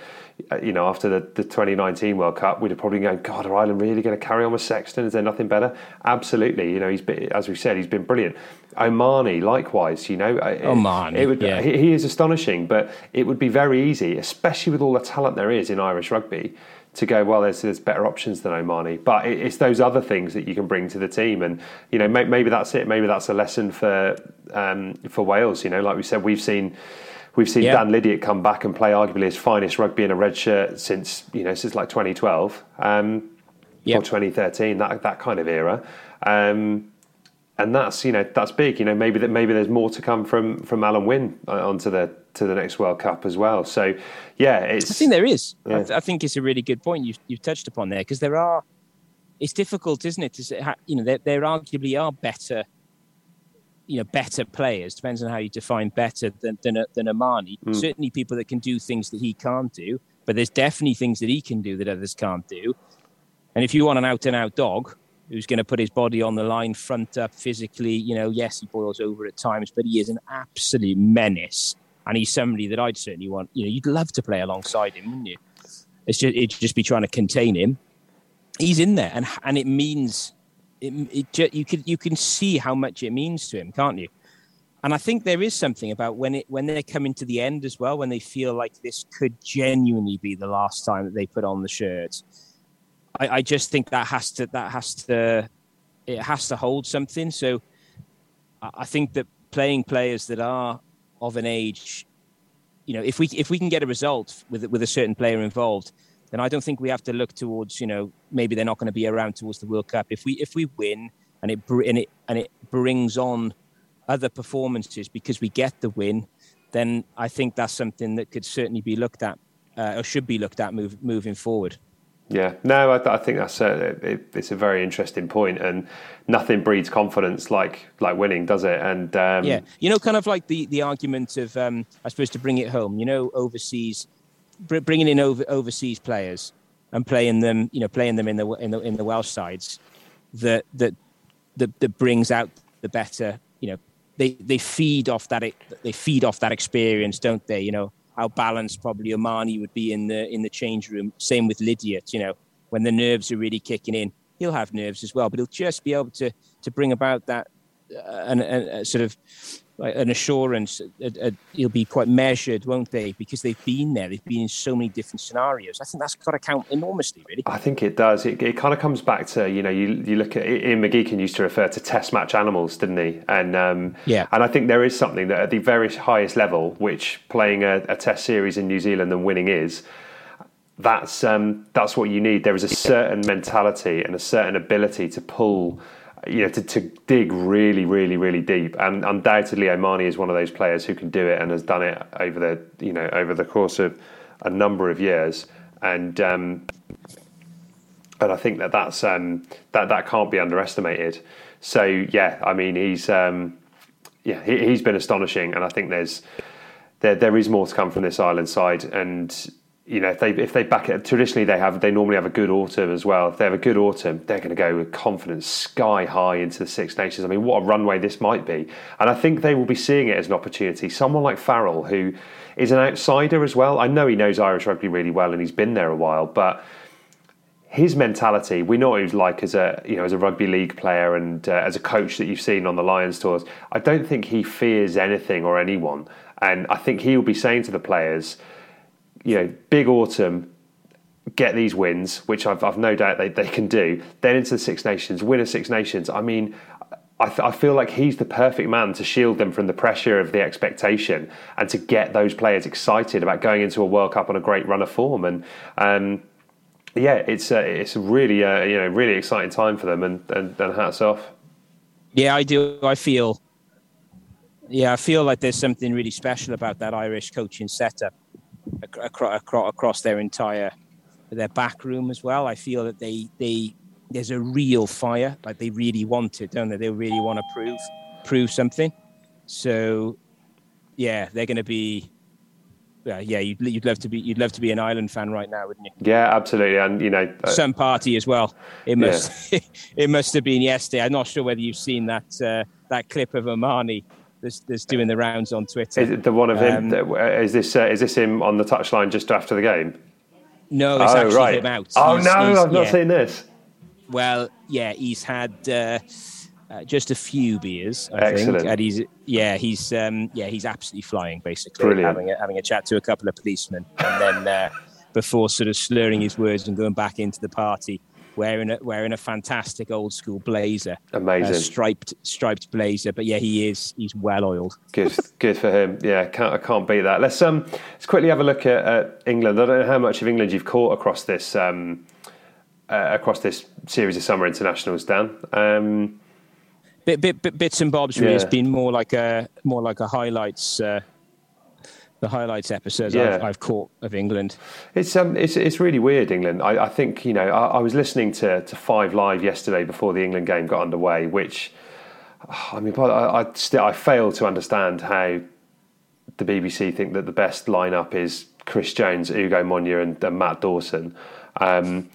uh, you know, after the, the 2019 World Cup, we'd have probably gone, God, are Ireland really going to carry on with Sexton? Is there nothing better? Absolutely. You know, he's been, as we said, he's been brilliant. O'Mahony, likewise, you know. O'Mahony, it would, yeah. he, he is astonishing, but it would be very easy, especially with all the talent there is in Irish rugby to go, well, there's, there's better options than O'Mahony, But it, it's those other things that you can bring to the team. And, you know, may, maybe that's it. Maybe that's a lesson for um, for Wales. You know, like we said, we've seen we've seen Dan Lydiate come back and play arguably his finest rugby in a red shirt since, you know, since like 2012 um, yep. or 2013, that, that kind of era. Um, and that's you know that's big. You know maybe that maybe there's more to come from from Alun Wyn uh, onto the to the next World Cup as well. So yeah, it's. I think there is. Yeah. I, th- I, think it's a really good point you you've touched upon there because there are. It's difficult, isn't it? To you know, there, there arguably are better. You know, better players depends on how you define better than than, than O'Mahony. Mm. Certainly, people that can do things that he can't do, but there's definitely things that he can do that others can't do. And if you want an out and out dog, who's going to put his body on the line, front up physically. You know, yes, he boils over at times, but he is an absolute menace. And he's somebody that I'd certainly want. You know, you'd love to play alongside him, wouldn't you? It's just it'd just be trying to contain him. He's in there, and and it means it, it you can you can see how much it means to him, can't you? And I think there is something about when it when they're coming to the end as well, when they feel like this could genuinely be the last time that they put on the shirt I, I just think that has to that has to it has to hold something. So I think that playing players that are of an age, you know, if we if we can get a result with with a certain player involved, then I don't think we have to look towards you know maybe they're not going to be around towards the World Cup. If we if we win and it and it and it brings on other performances because we get the win, then I think that's something that could certainly be looked at uh, or should be looked at move, moving forward. Yeah, no, I, I think that's a, it, it's a very interesting point, and nothing breeds confidence like like winning, does it? And um, yeah, you know, kind of like the the argument of um, I suppose to bring it home, you know, overseas, bringing in over, overseas players and playing them, you know, playing them in the in the in the Welsh sides, that that that, that brings out the better, you know, they they feed off that they feed off that experience, don't they? You know, how balanced probably O'Mahony would be in the in the change room. Same with Lydiate, you know, when the nerves are really kicking in, he'll have nerves as well, but he'll just be able to to bring about that uh, and, and sort of an assurance. he'll be quite measured, won't they? Because they've been there, they've been in so many different scenarios. I think that's got to count enormously, really. I think it does. It, it kind of comes back to you know you you look at Ian McGeechan used to refer to test match animals, didn't he? And um, yeah, and I think there is something that at the very highest level, which playing a, a test series in New Zealand and winning is that's um, that's what you need. There is a certain mentality and a certain ability to pull you know, to, to dig really, really, really deep. And undoubtedly, O'Mahony is one of those players who can do it and has done it over the, you know, over the course of a number of years. And um, and I think that that's um, that that can't be underestimated. So yeah, I mean, he's um, yeah, he, has been astonishing, and I think there's there there is more to come from this island side, and you know, if they if they back it traditionally, they have they normally have a good autumn as well. If they have a good autumn, they're going to go with confidence sky high into the Six Nations. I mean, what a runway this might be, and I think they will be seeing it as an opportunity. Someone like Farrell, who is an outsider as well. I know he knows Irish rugby really well, and he's been there a while, but his mentality, we know what he was like as a you know as a rugby league player and uh, as a coach that you've seen on the Lions tours. I don't think he fears anything or anyone, and I think he will be saying to the players you know, big autumn, get these wins, which I've, I've no doubt they, they can do. Then into the Six Nations, win a Six Nations. I mean, I, th- I, feel like he's the perfect man to shield them from the pressure of the expectation and to get those players excited about going into a World Cup on a great run of form. And um, yeah, it's uh, it's really uh, you know really exciting time for them, and, and, and hats off. Yeah, I do. I feel yeah, I feel like there's something really special about that Irish coaching setup across, across their entire their back room as well. I feel that they they there's a real fire, like they really want it, don't they? They really want to prove prove something. So, yeah, they're going to be. Yeah, yeah, you'd, you'd love to be you'd love to be an Ireland fan right now, wouldn't you? Yeah, absolutely, and you know, uh, some party as well. It must yeah. it must have been yesterday. I'm not sure whether you've seen that uh, that clip of O'Mahony that's, that's doing the rounds on Twitter. Is the one of him? Um, is this uh, is this him on the touchline just after the game? No, it's oh, actually right. him out. Oh he's, no, he's, I've not yeah. seen this. Well, yeah, he's had uh, uh, just a few beers, I Excellent. think, and he's yeah, he's um, yeah, he's absolutely flying, basically, Brilliant. having a, having a chat to a couple of policemen, and then uh, before sort of slurring his words and going back into the party wearing a wearing a fantastic old school blazer, amazing striped striped blazer. But yeah, he is he's well oiled. Good, good for him. Yeah, can't, I can't beat that. Let's um let's quickly have a look at, at England. I don't know how much of England you've caught across this um uh, across this series of summer internationals, Dan. Um, bit, bit, bit, bits and bobs. Really, yeah. it's been more like a more like a highlights. Uh, the highlights episodes yeah. I've, I've, caught of England. It's um, it's it's really weird, England. I, I think you know I, I, was listening to to Five Live yesterday before the England game got underway, which I mean, I, I still I fail to understand how the BBC think that the best lineup is Chris Jones, Ugo Monye, and, and Matt Dawson. Um,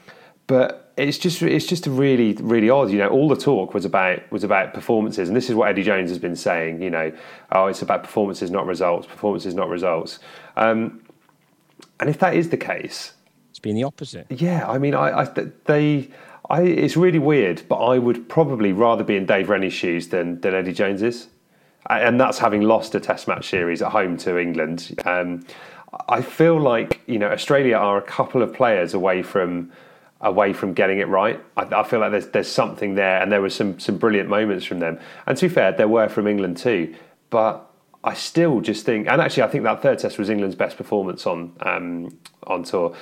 but it's just it's just a really really odd. You know, all the talk was about was about performances, and this is what Eddie Jones has been saying. You know, oh, it's about performances, not results. Performances, not results. Um, and if that is the case, it's been the opposite. Yeah, I mean, I, I they. I, it's really weird, but I would probably rather be in Dave Rennie's shoes than, than Eddie Jones's. And that's having lost a Test match series at home to England. Um, I feel like you know Australia are a couple of players away from away from getting it right. I, I, feel like there's there's something there, and there were some some brilliant moments from them. And to be fair, there were from England too. But I still just think, and actually, I think that third test was England's best performance on um, on tour.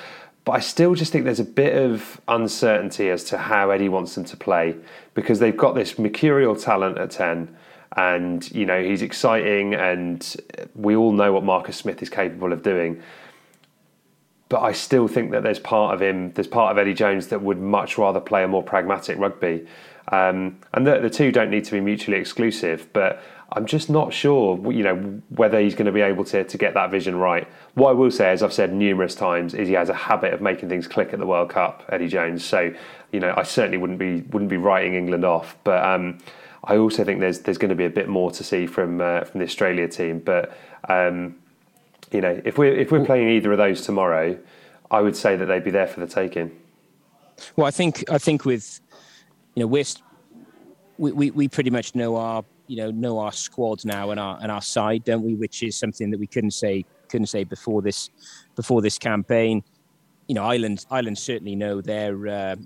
But I still just think there's a bit of uncertainty as to how Eddie wants them to play because they've got this mercurial talent at ten. And you know he's exciting, and we all know what Marcus Smith is capable of doing but I still think that there's part of him, there's part of Eddie Jones that would much rather play a more pragmatic rugby. Um, and the, the, two don't need to be mutually exclusive, but I'm just not sure, you know, whether he's going to be able to, to get that vision right. What I will say, as I've said numerous times, is he has a habit of making things click at the World Cup, Eddie Jones. So, you know, I certainly wouldn't be wouldn't be writing England off, but um, I also think there's there's going to be a bit more to see from uh, from the Australia team, but. Um, you know, if we're if we're playing either of those tomorrow, I would say that they'd be there for the taking. Well, I think I think with you know we're we, we, we pretty much know our you know know our squads now and our and our side, don't we? Which is something that we couldn't say couldn't say before this before this campaign. You know, Ireland Ireland certainly know their uh,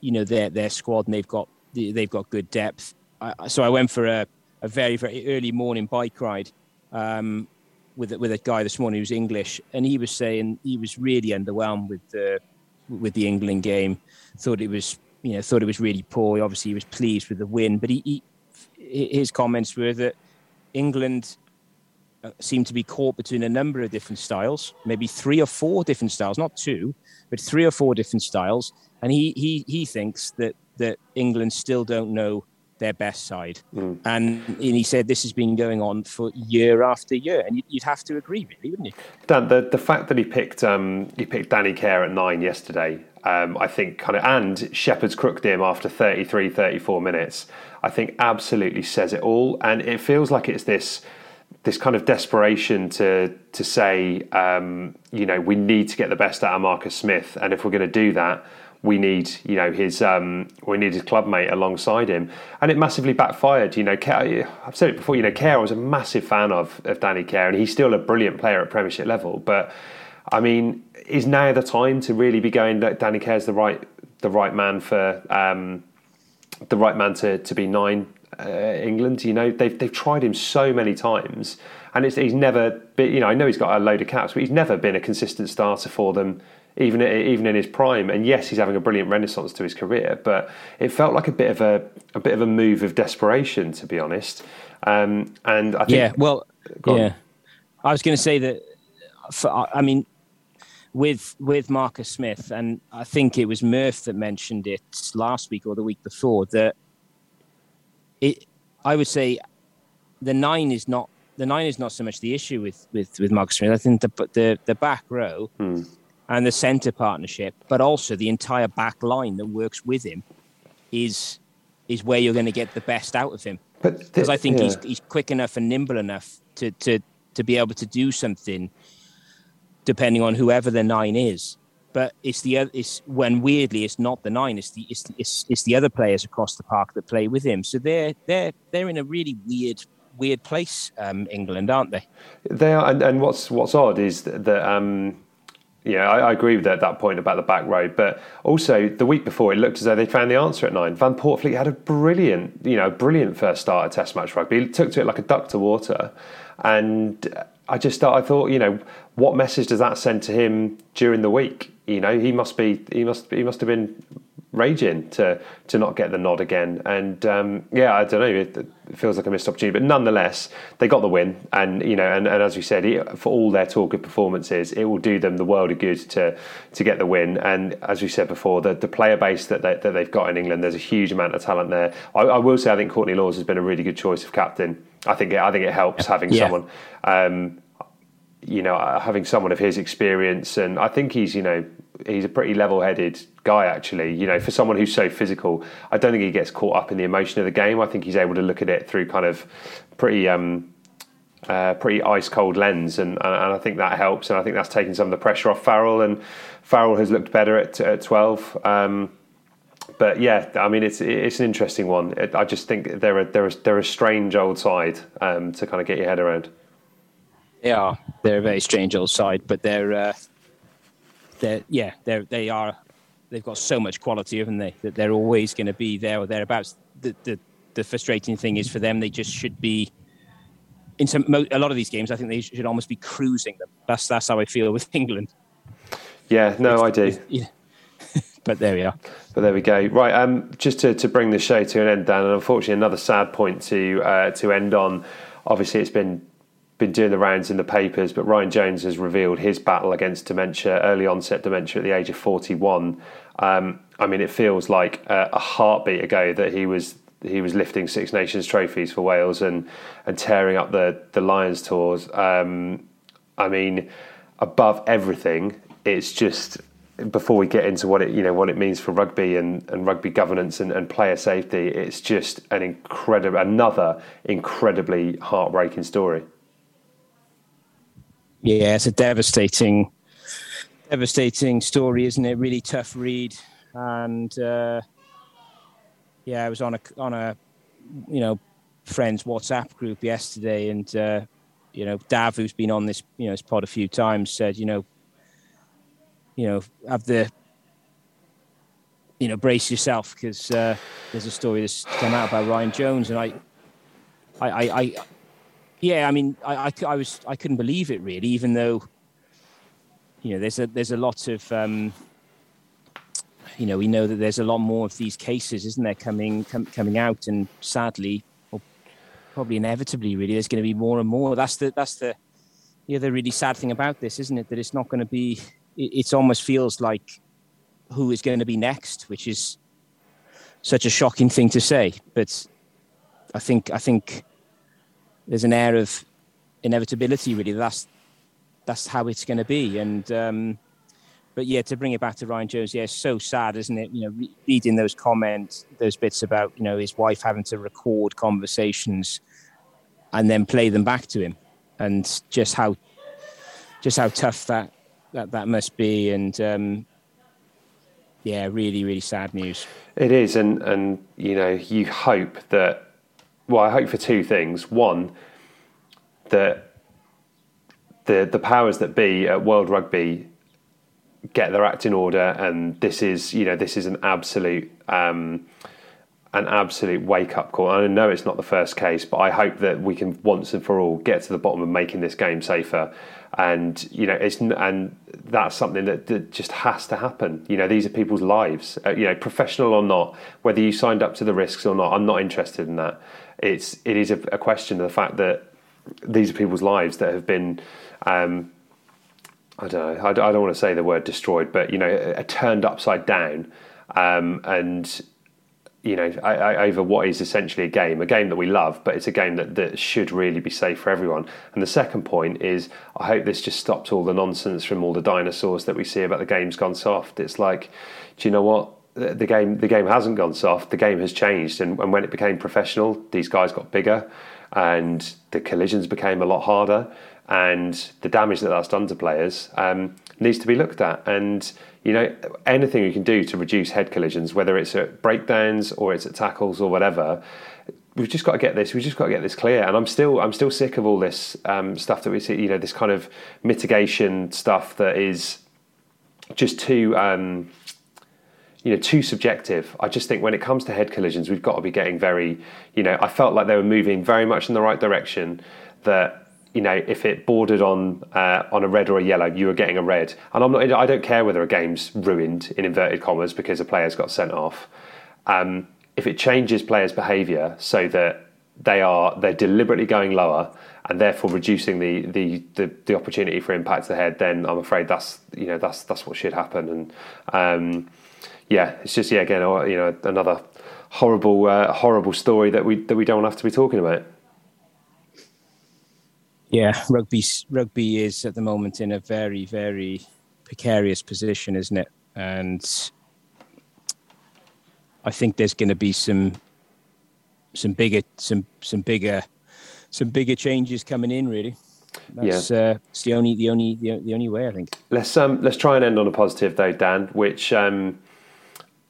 you know their their squad and they've got they've got good depth. I, so I went for a, a very very early morning bike ride um, with with a guy this morning who's English, and he was saying he was really underwhelmed with the with the England game. Thought it was you know thought it was really poor. Obviously, he was pleased with the win, but he, he his comments were that England uh, seemed to be caught between a number of different styles, maybe three or four different styles, not two, but three or four different styles. And he he he thinks that that England still don't know their best side. Mm. And, and, he said this has been going on for year after year, and you'd, have to agree, really, wouldn't you? Dan, the, the fact that he picked um, he picked Danny Care at nine yesterday, um, I think kind of, and Shepherd's crooked him after 33, 34 minutes, I think absolutely says it all. And it feels like it's this this kind of desperation to to say, um, you know, we need to get the best out of Marcus Smith, and if we're going to do that we need you know his um, we need his clubmate alongside him, and it massively backfired. You know, I've said it before. You know, Care I was a massive fan of of Danny Care, and he's still a brilliant player at Premiership level. But I mean, is now the time to really be going that Danny Care's the right the right man for um, the right man to to be nine uh, England. You know, they've they've tried him so many times, and he's never been. You know, I know he's got a load of caps, but he's never been a consistent starter for them even even in his prime. And yes, he's having a brilliant renaissance to his career, but it felt like a bit of a a bit of a move of desperation, to be honest. Um, and I think, yeah, well, yeah, I was going to say that. For, I mean, with with Marcus Smith, and I think it was Murph that mentioned it last week or the week before that it. I would say the nine is not the nine is not so much the issue with with with Marcus Smith. I think the the the back row hmm. And the centre partnership, but also the entire back line that works with him is is where you're going to get the best out of him. Because I think yeah. he's he's quick enough and nimble enough to to to be able to do something, depending on whoever the nine is. But it's the it's when weirdly it's not the nine. It's the it's, it's it's the other players across the park that play with him. So they're they're they're in a really weird weird place, um, England, aren't they? They are, and, and what's what's odd is that, that um, yeah, I, I agree with that, that point about the back row. But also the week before, it looked as though they found the answer at nine. Van Poortvliet had a brilliant, you know, brilliant first start at Test match rugby. He took to it like a duck to water, and I just thought, I thought, you know, what message does that send to him during the week? You know, he must be he must he must have been raging to to not get the nod again. And um, yeah, I don't know. It, it, feels like a missed opportunity, but nonetheless, they got the win. And you know, and, and as we said, it, for all their talk of performances, it will do them the world of good to to get the win. And as we said before, the, the player base that, they, that they've got in England, there's a huge amount of talent there. I, I will say, I think Courtney Lawes has been a really good choice of captain. I think it, I think it helps having Yeah. someone. Um, you know, uh, having someone of his experience, and I think he's, you know, he's a pretty level-headed guy. Actually, you know, for someone who's so physical, I don't think he gets caught up in the emotion of the game. I think he's able to look at it through kind of pretty, um, uh, pretty ice-cold lens, and, and I think that helps. And I think that's taken some of the pressure off Farrell, and Farrell has looked better at, at twelve. Um, but yeah, I mean, it's it's an interesting one. I just think they're a, they're a, they're a strange old side um, to kind of get your head around. They are. They're a very strange old side, but they're uh, they're yeah they're they are they've got so much quality, haven't they? That they're always going to be there or thereabouts. The, the the frustrating thing is for them, they just should be. In some mo- a lot of these games, I think they should almost be cruising them. That's that's how I feel with England. Yeah, no, I do. Yeah. but there we are. But there we go. Right, um, just to, to bring the show to an end, Dan, and unfortunately another sad point to uh, to end on. Obviously, it's been been doing the rounds in the papers, but Ryan Jones has revealed his battle against dementia, early onset dementia at the age of 41. Um, I mean, it feels like a, a heartbeat ago that he was he was lifting Six Nations trophies for Wales and and tearing up the the Lions tours. Um, I mean, above everything, it's just before we get into what it you know what it means for rugby and, and rugby governance and, and player safety, it's just an incredible another incredibly heartbreaking story. Yeah, it's a devastating, devastating story, isn't it? Really tough read, and uh, yeah, I was on a on a you know friends WhatsApp group yesterday, and uh, you know Dav, who's been on this you know this pod a few times, said you know you know have the you know brace yourself because uh, there's a story that's come out about Ryan Jones, and I I I. Yeah, I mean, I, I, I was I couldn't believe it really, even though you know there's a there's a lot of um, you know we know that there's a lot more of these cases, isn't there, coming com, coming out, and sadly, or probably inevitably, really, there's going to be more and more. That's the that's the the other really sad thing about this, isn't it? That it's not going to be. It it's almost feels like who is going to be next, which is such a shocking thing to say, but I think I think there's an air of inevitability really. That's that's how it's going to be. And um but yeah to bring it back to ryan jones yeah so sad isn't it? You know re- reading those comments those bits about you know his wife having to record conversations and then play them back to him. And just how just how tough that that, that must be. And um yeah really really sad news. It is, and and you know, you hope that. Well, I hope for two things. One, that the the powers that be at World Rugby get their act in order, and this is you know this is an absolute um, an absolute wake up call. I know it's not the first case, but I hope that we can once and for all get to the bottom of making this game safer. And you know, it's and that's something that, that just has to happen. You know, these are people's lives. Uh, you know, professional or not, whether you signed up to the risks or not, I'm not interested in that. It's it is a, a question of the fact that these are people's lives that have been. Um, I don't know. I, don't want to say the word destroyed, but you know, turned upside down, um, and you know, I, I, over what is essentially a game, a game that we love, but it's a game that, that should really be safe for everyone. And the second point is, I hope this just stops all the nonsense from all the dinosaurs that we see about the game's gone soft. It's like, do you know what? The, game, the game hasn't gone soft. The game has changed, and, and when it became professional, these guys got bigger, and the collisions became a lot harder, and the damage that that's done to players um, needs to be looked at. And you know, anything you can do to reduce head collisions, whether it's at breakdowns or it's at tackles or whatever, we've just got to get this. We've just got to get this clear. And I'm still, I'm still sick of all this um, stuff that we see. You know, this kind of mitigation stuff that is just too. Um, you know, too subjective. I just think when it comes to head collisions, we've got to be getting very, you know, I felt like they were moving very much in the right direction. That you know, if it bordered on uh, on a red or a yellow, you were getting a red. And I'm not. I don't care whether a game's ruined in inverted commas because a player's got sent off. Um, if it changes players' behaviour so that they are they're deliberately going lower and therefore reducing the, the, the, the, opportunity for impact ahead, then I'm afraid that's you know that's that's what should happen. And um, yeah, it's just yeah again you know another horrible uh, horrible story that we that we don't have to be talking about. Yeah, rugby rugby is at the moment in a very very precarious position, isn't it? And I think there's going to be some some bigger some some bigger some bigger changes coming in. Really, that's yeah. uh, it's the only the only the, the only way I think. Let's um let's try and end on a positive though, Dan. Which um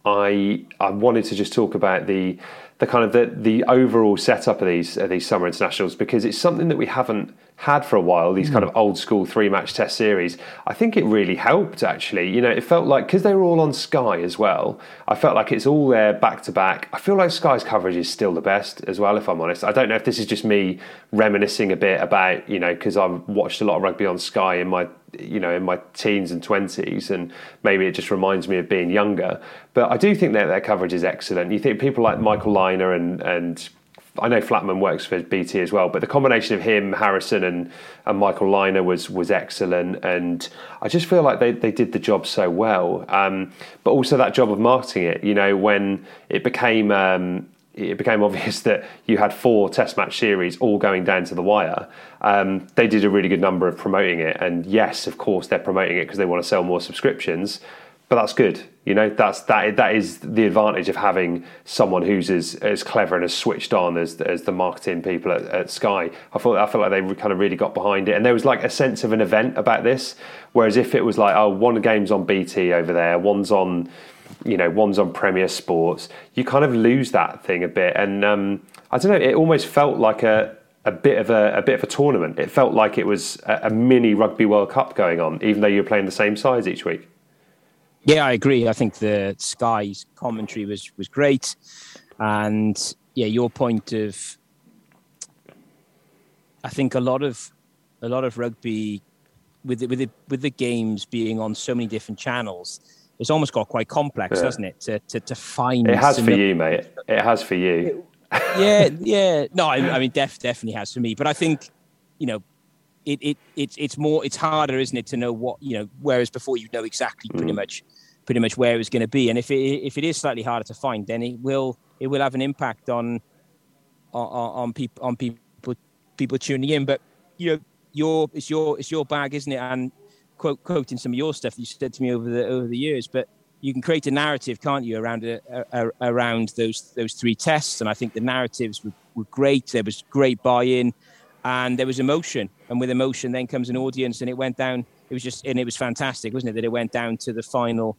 I I wanted to just talk about the the kind of the the overall setup of these of these summer internationals because it's something that we haven't had for a while these kind of hmm. old school three match test series i think it really helped actually. You know it felt like because they were all on sky as well i felt like it's all there back to back. I feel like sky's coverage is still the best as well if i'm honest. I don't know if this is just me reminiscing a bit about you know because i've watched a lot of rugby on sky in my you know in my teens and 20s and maybe it just reminds me of being younger. But i do think that their coverage is excellent. You think people like michael lynagh and and I know Flatman works for BT as well, but the combination of him, Harrison, and, and Michael Lynagh was was excellent, and I just feel like they, they did the job so well. Um, but also that job of marketing it, you know, when it became um, it became obvious that you had four Test match series all going down to the wire. Um, they did a really good number of promoting it, and yes, of course, they're promoting it because they want to sell more subscriptions but that's good. You know, that's that that is the advantage of having someone who's as, as clever and as switched on as as the marketing people at, at Sky. I thought I felt like they kind of really got behind it, and there was like a sense of an event about this. Whereas if it was like, oh, one game's on BT over there, one's on, you know, one's on Premier Sports, you kind of lose that thing a bit. And um, I don't know, it almost felt like a a bit of a, a, bit of a tournament. It felt like it was a, a mini Rugby World Cup going on, even though you were playing the same sides each week. Yeah, I agree. I think the Sky's commentary was was great, and yeah, your point of I think a lot of a lot of rugby with the, with the, with the games being on so many different channels, it's almost got quite complex, yeah. doesn't it? To, to to find it has for you, mate. It has for you. yeah, yeah. No, I, I mean, def, definitely has for me. But I think you know it, it, it it's more it's harder isn't it to know what you know whereas before you know exactly pretty mm. much pretty much where it's going to be. And if it if it is slightly harder to find then it will it will have an impact on on, on people on people people tuning in. But you know your it's your it's your bag isn't it? And quote quoting some of your stuff you said to me over the over the years but you can create a narrative can't you around a, a, around those those three tests? And i think the narratives were, were great. There was great buy-in and there was emotion and with emotion then comes an audience and it went down it was just and it was fantastic wasn't it that it went down to the final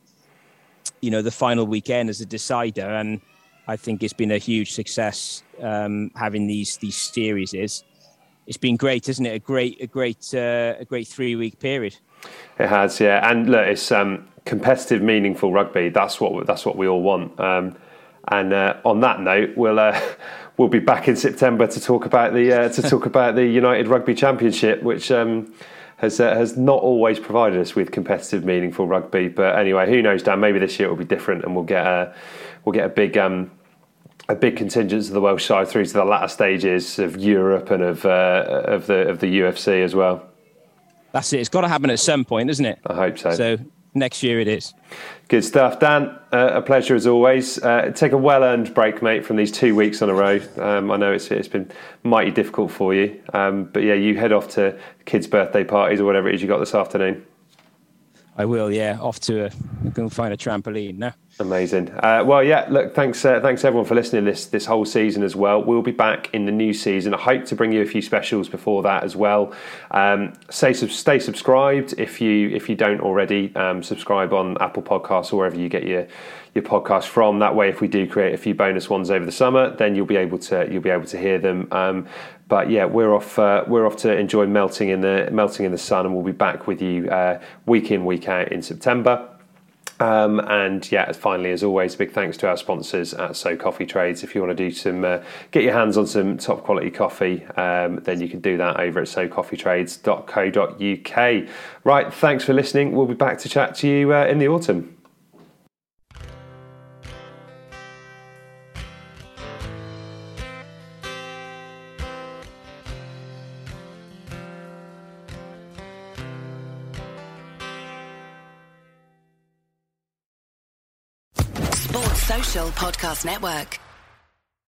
you know the final weekend as a decider and i think it's been a huge success um, having these these series. Is it's been great isn't it? A great a great uh, a great three week period. It has yeah. And look it's um, competitive meaningful rugby. That's what that's what we all want. Um, And uh, on that note, we'll uh, we'll be back in September to talk about the uh, to talk about the United Rugby Championship, which. Um, has, uh, has not always provided us with competitive, meaningful rugby, but anyway, who knows, Dan? Maybe this year it will be different, and we'll get a we'll get a big um, a big contingent of the Welsh side through to the latter stages of Europe and of uh, of the of the URC as well. That's it. It's got to happen at some point, isn't it? I hope so. So next year it is. Good stuff, Dan. Uh, a pleasure as always. Uh, take a well-earned break, mate, from these two weeks on a row. Um, I know it's it's been mighty difficult for you, um, but yeah, you head off to kids' birthday parties or whatever it is you got this afternoon. I will, yeah. Off to a, go find a trampoline now. Amazing. Uh, well, yeah. Look, thanks, uh, thanks everyone for listening this this whole season as well. We'll be back in the new season. I hope to bring you a few specials before that as well. Um, stay stay subscribed if you if you don't already. Um, subscribe on Apple Podcasts or wherever you get your your podcast from. That way, if we do create a few bonus ones over the summer, then you'll be able to you'll be able to hear them. Um, but yeah, we're off. Uh, we're off to enjoy melting in the melting in the sun, and we'll be back with you uh, week in week out in September. Um, and yeah, finally, as always, big thanks to our sponsors at So Coffee Trades. If you want to do some, uh, get your hands on some top quality coffee, um, then you can do that over at socoffeetrades.co.uk. Right, thanks for listening. We'll be back to chat to you uh, in the autumn. Podcast Network.